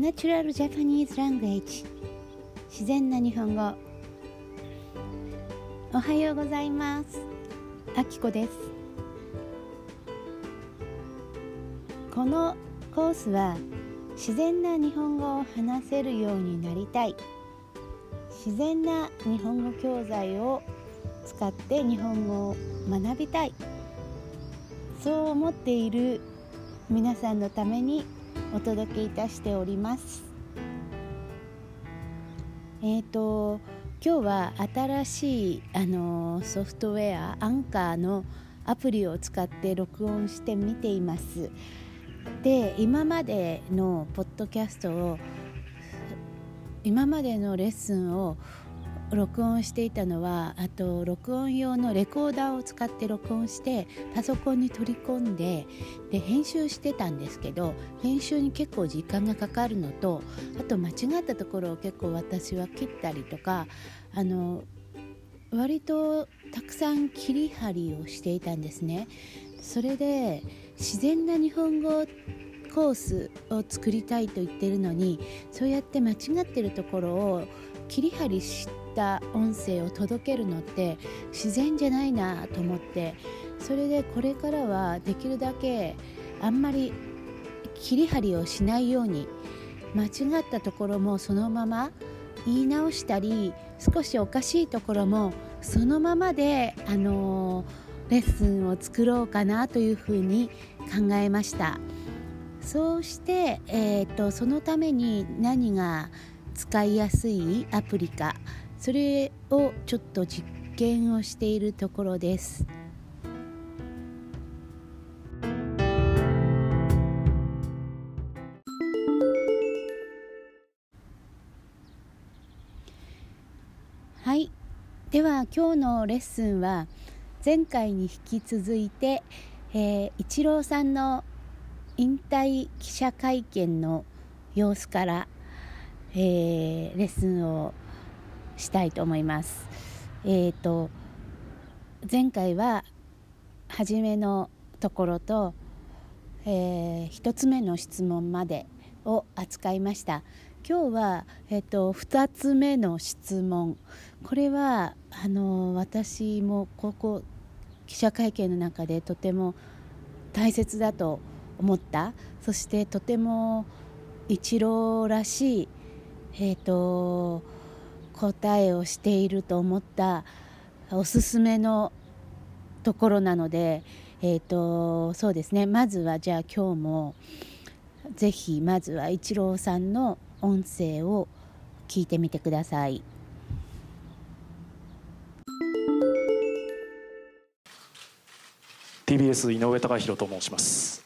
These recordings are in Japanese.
ナチュラルジャパニーズラングエッジ自然な日本語。おはようございます。あきこです。このコースは自然な日本語を話せるようになりたい。自然な日本語教材を使って日本語を学びたい。そう思っている皆さんのためにお届けいたしております。えっ、ー、と今日は新しいあのソフトウェアアンカーのアプリを使って録音してみています。で今までのポッドキャストを今までのレッスンを録音していたのはあと録音用のレコーダーを使って録音してパソコンに取り込んでで編集してたんですけど編集に結構時間がかかるのとあと間違ったところを結構私は切ったりとかあの割とたくさん切り張りをしていたんですね。それで自然な日本語コースを作りたいと言ってるのにそうやって間違ってるところを切り張りした音声を届けるのって自然じゃないなと思ってそれでこれからはできるだけあんまり切り張りをしないように間違ったところもそのまま言い直したり少しおかしいところもそのままで、あのー、レッスンを作ろうかなというふうに考えました。そうして、えーとそのために何が使いやすいアプリか。それをちょっと実験をしているところです。はいでは今日のレッスンは前回に引き続いて、えー、イチローさんの引退記者会見の様子からえー、レッスンをしたいと思います。えーと、前回は初めのところと、えー、1つ目の質問までを扱いました。今日は、えーと、2つ目の質問。これはあの私もここ記者会見の中でとても大切だと思った。そしてとてもイチローらしいえーと、答えをしていると思ったおすすめのところなので、えーと、そうですね。まずはじゃあ今日もぜひまずはイチローさんの音声を聞いてみてください。TBS 井上貴博と申します。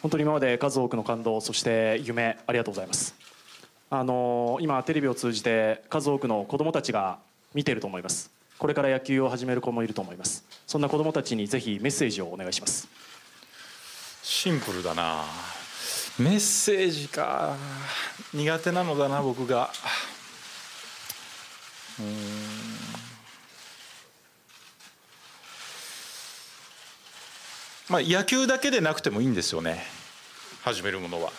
本当に今まで数多くの感動そして夢ありがとうございます。あの今テレビを通じて数多くの子どもたちが見ていると思います。これから野球を始める子もいると思います。そんな子どもたちにぜひメッセージをお願いします。シンプルだな。メッセージか。苦手なのだな僕が。うん。まあ野球だけでなくてもいいんですよね。始めるものは。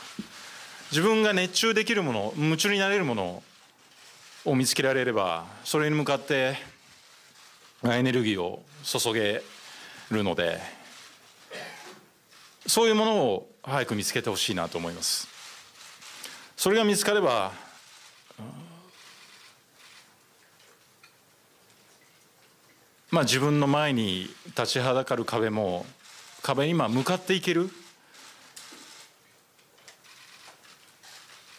自分が熱中できるもの夢中になれるものを見つけられればそれに向かってエネルギーを注げるのでそういうものを早く見つけてほしいなと思います。それが見つかればまあ自分の前に立ちはだかる壁も壁に今向かっていける。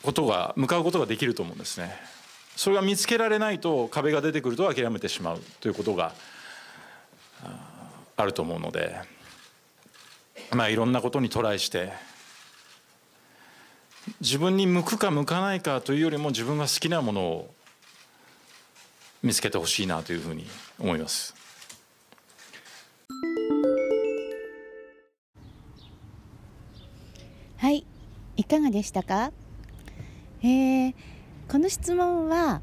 ことが向かうことができると思うんですねそれが見つけられないと壁が出てくると諦めてしまうということがあると思うのでまあいろんなことにトライして自分に向くか向かないかというよりも自分が好きなものを見つけてほしいなというふうに思います。はいいかがでしたか？えー、この質問は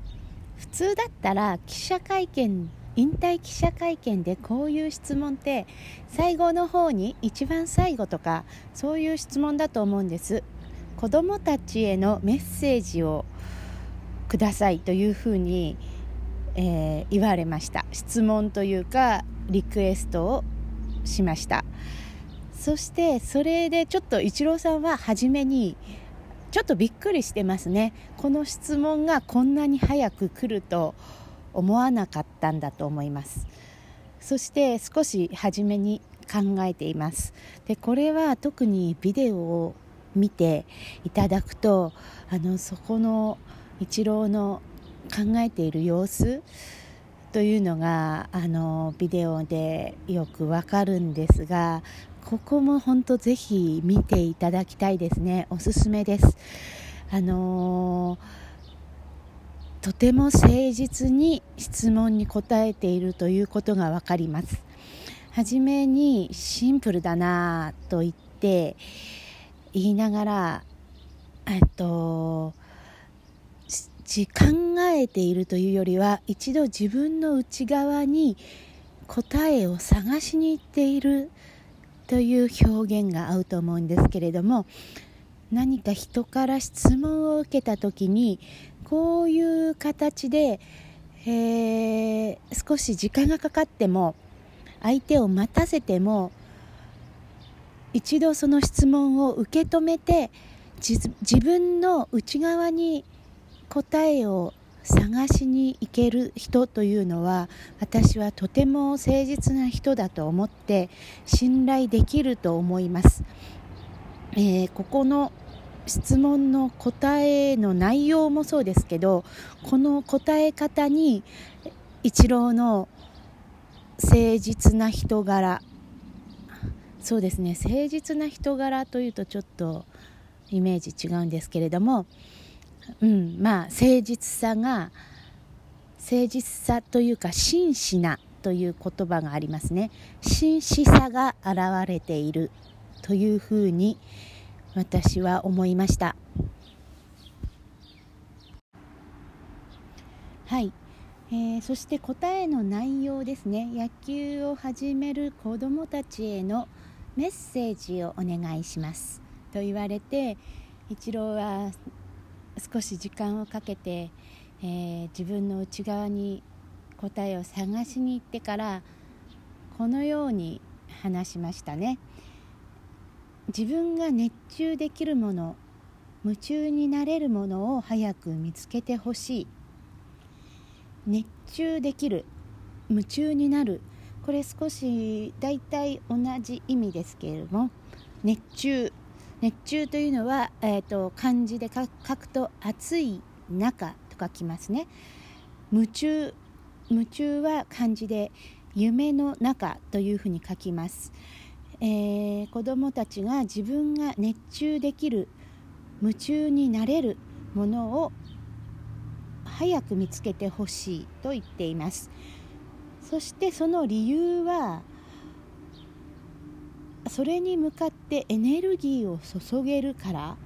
普通だったら記者会見引退記者会見でこういう質問って最後の方に一番最後とかそういう質問だと思うんです。子どもたちへのメッセージをくださいというふうに、えー、言われました。質問というかリクエストをしました。そしてそれでちょっとイチローさんは初めにちょっとびっくりしてますね。この質問がこんなに早く来ると思わなかったんだと思います。そして少し初めに考えています。でこれは特にビデオを見ていただくとあのそこのイチローの考えている様子というのがあのビデオでよくわかるんですがここも本当ぜひ見ていただきたいですね。おすすめです。あのとても誠実に質問に答えているということがわかります。初めにシンプルだなと言って言いながらえっと考えているというよりは一度自分の内側に答えを探しに行っているという表現が合うと思うんですけれども何か人から質問を受けた時にこういう形で、えー、少し時間がかかっても相手を待たせても一度その質問を受け止めて自分の内側に答えを探しに行ける人というのは私はとても誠実な人だと思って信頼できると思います、えー、ここの質問の答えの内容もそうですけどこの答え方に一郎の誠実な人柄そうですね誠実な人柄というとちょっとイメージ違うんですけれどもうん、まあ誠実さが誠実さというか真摯なという言葉がありますね。真摯さが現れているというふうに私は思いました。はい、えー、そして答えの内容ですね。野球を始める子どもたちへのメッセージをお願いします。と言われて一郎は少し時間をかけて、えー、自分の内側に答えを探しに行ってからこのように話しましたね。自分が熱中できるもの夢中になれるものを早く見つけてほしい。熱中できる夢中になる。これ少し大体同じ意味ですけれども熱中熱中というのは、えーと、漢字で書くと暑い中と書きますね。夢中夢中は漢字で夢の中というふうに書きます、えー、子どもたちが自分が熱中できる夢中になれるものを早く見つけてほしいと言っています。そしてその理由はそれに向かってエネルギーを注げるから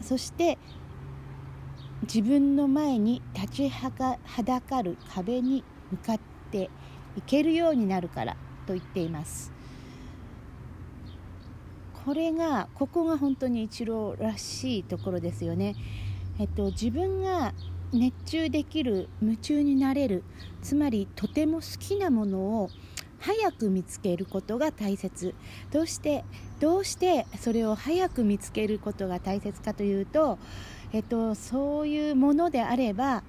そして自分の前に立ちはだかる壁に向かっていけるようになるからと言っています。これがここが本当にイチローらしいところですよね。えっと自分が熱中できる夢中になれるつまりとても好きなものを早く見つけることが大切。どうしてどうしてそれを早く見つけることが大切かというと、えっと、そういうものであれば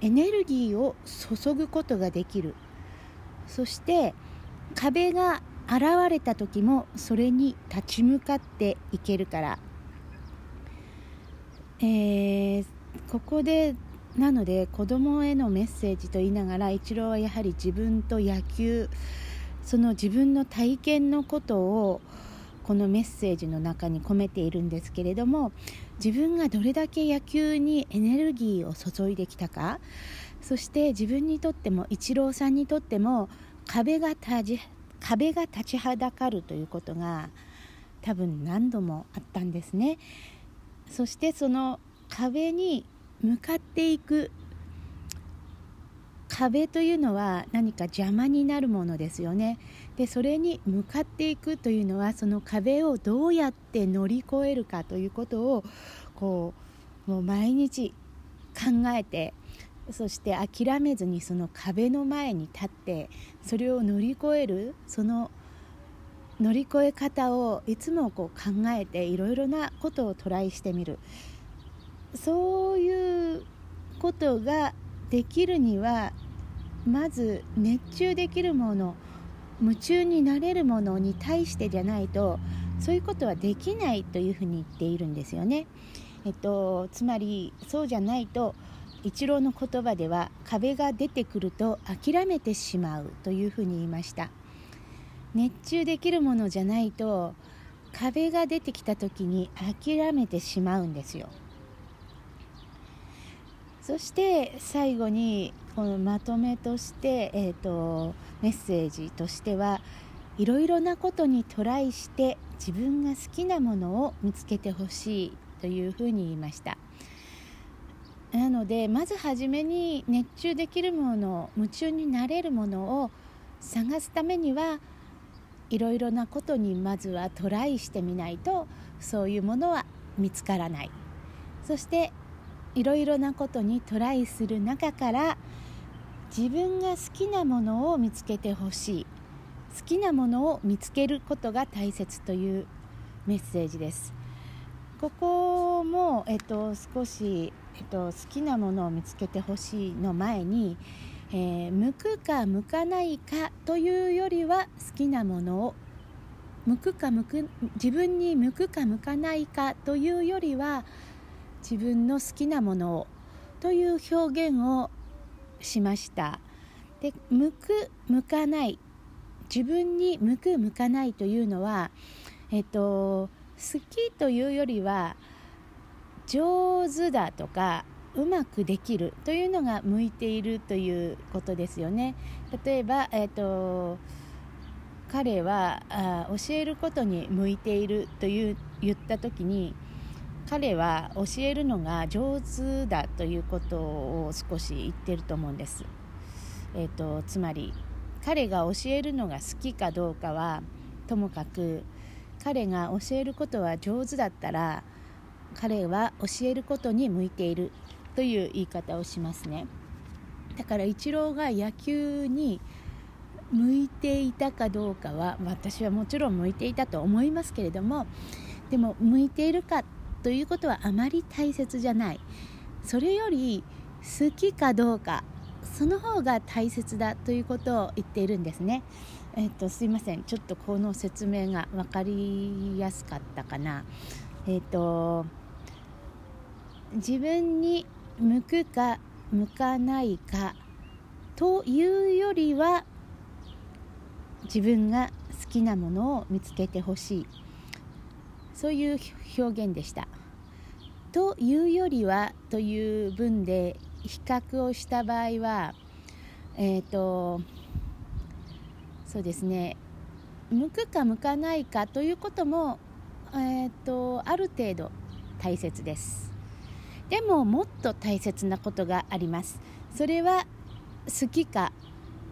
エネルギーを注ぐことができる。そして壁が現れた時もそれに立ち向かっていけるから、えー、ここでなので子供へのメッセージと言いながらイチローはやはり自分と野球その自分の体験のことをこのメッセージの中に込めているんですけれども自分がどれだけ野球にエネルギーを注いできたかそして自分にとってもイチローさんにとっても壁が立ち壁が立ちはだかるということが多分何度もあったんですね。そしてその壁に向かっていく。壁というのは何か邪魔になるものですよね。でそれに向かっていくというのはその壁をどうやって乗り越えるかということをこうもう毎日考えてそして諦めずにその壁の前に立ってそれを乗り越えるその乗り越え方をいつもこう考えていろいろなことをトライしてみる。そういうことができるにはまず熱中できるもの夢中になれるものに対してじゃないとそういうことはできないというふうに言っているんですよね。えっと、つまりそうじゃないと一郎の言葉では壁が出てくると諦めてしまうというふうに言いました熱中できるものじゃないと壁が出てきた時に諦めてしまうんですよそして最後にこのまとめとして、えーと、メッセージとしてはいろいろなことにトライして自分が好きなものを見つけてほしいというふうに言いました。なのでまず初めに熱中できるもの夢中になれるものを探すためにはいろいろなことにまずはトライしてみないとそういうものは見つからない。そしていろいろなことにトライする中から自分が好きなものを見つけてほしい。好きなものを見つけることが大切というメッセージです。ここも、えっと、少し、えっと、好きなものを見つけてほしいの前に、えー、向くか向かないかというよりは好きなものを向くか向く自分に向くか向かないかというよりは自分の好きなものをという表現をしました。で向く向かない。自分に向く向かないというのはえっと好きというよりは上手だとかうまくできるというのが向いているということですよね。例えば、えっと彼はあ教えることに向いているという言った時に彼は教えるのが上手だということを少し言ってると思うんです。えーと、つまり彼が教えるのが好きかどうかはともかく彼が教えることは上手だったら彼は教えることに向いているという言い方をしますねだからイチローが野球に向いていたかどうかは私はもちろん向いていたと思いますけれどもでも向いているかということはあまり大切じゃないそれより好きかどうかその方が大切だということを言っているんですね。えっと、すいませんちょっとこの説明が分かりやすかったかな。えっと自分に向くか向かないかというよりは自分が好きなものを見つけてほしいそういう表現でした。というよりはという文で比較をした場合はえっ、ー、とそうですね。向くか向かないかということも、えーと、とある程度大切です。でももっと大切なことがあります。それは好きか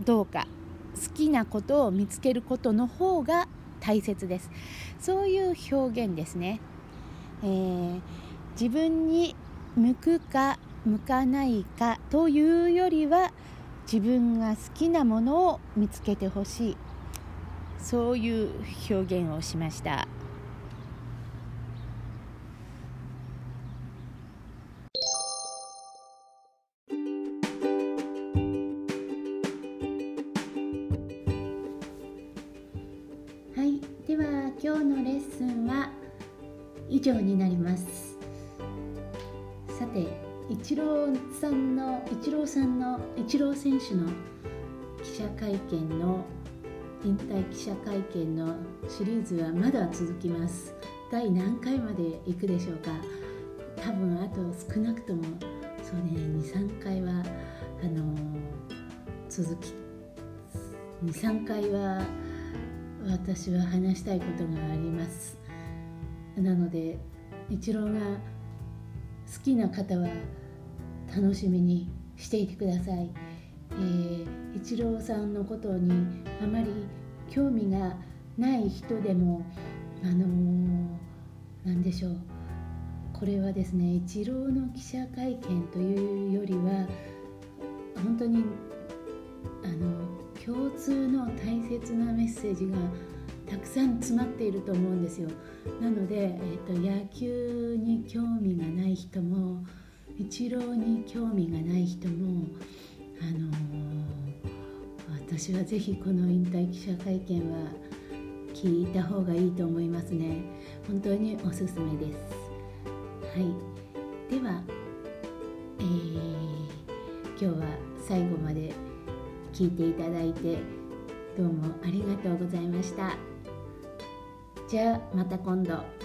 どうか好きなことを見つけることの方が大切です。そういう表現ですね、えー、自分に向くか向かないかというよりは自分が好きなものを見つけてほしい。そういう表現をしました。のイチロー選手の記者会見の引退記者会見のシリーズはまだ続きます。第何回まで行くでしょうか。多分あと少なくともそうね23回はあの続き23回は私は話したいことがあります。なのでイチローが好きな方は楽しみにしていてください。えー、イチローさんのことにあまり興味がない人でもあのー、何でしょう。これはですねイチローの記者会見というよりは本当にあの共通の大切なメッセージがたくさん詰まっていると思うんですよ。なので、えーと、野球に興味がない人もイチローに興味がない人もあのー、私はぜひこの引退記者会見は聞いた方がいいと思いますね本当におすすめですはいでは、えー、今日は最後まで聞いていただいてどうもありがとうございました。じゃあまた今度。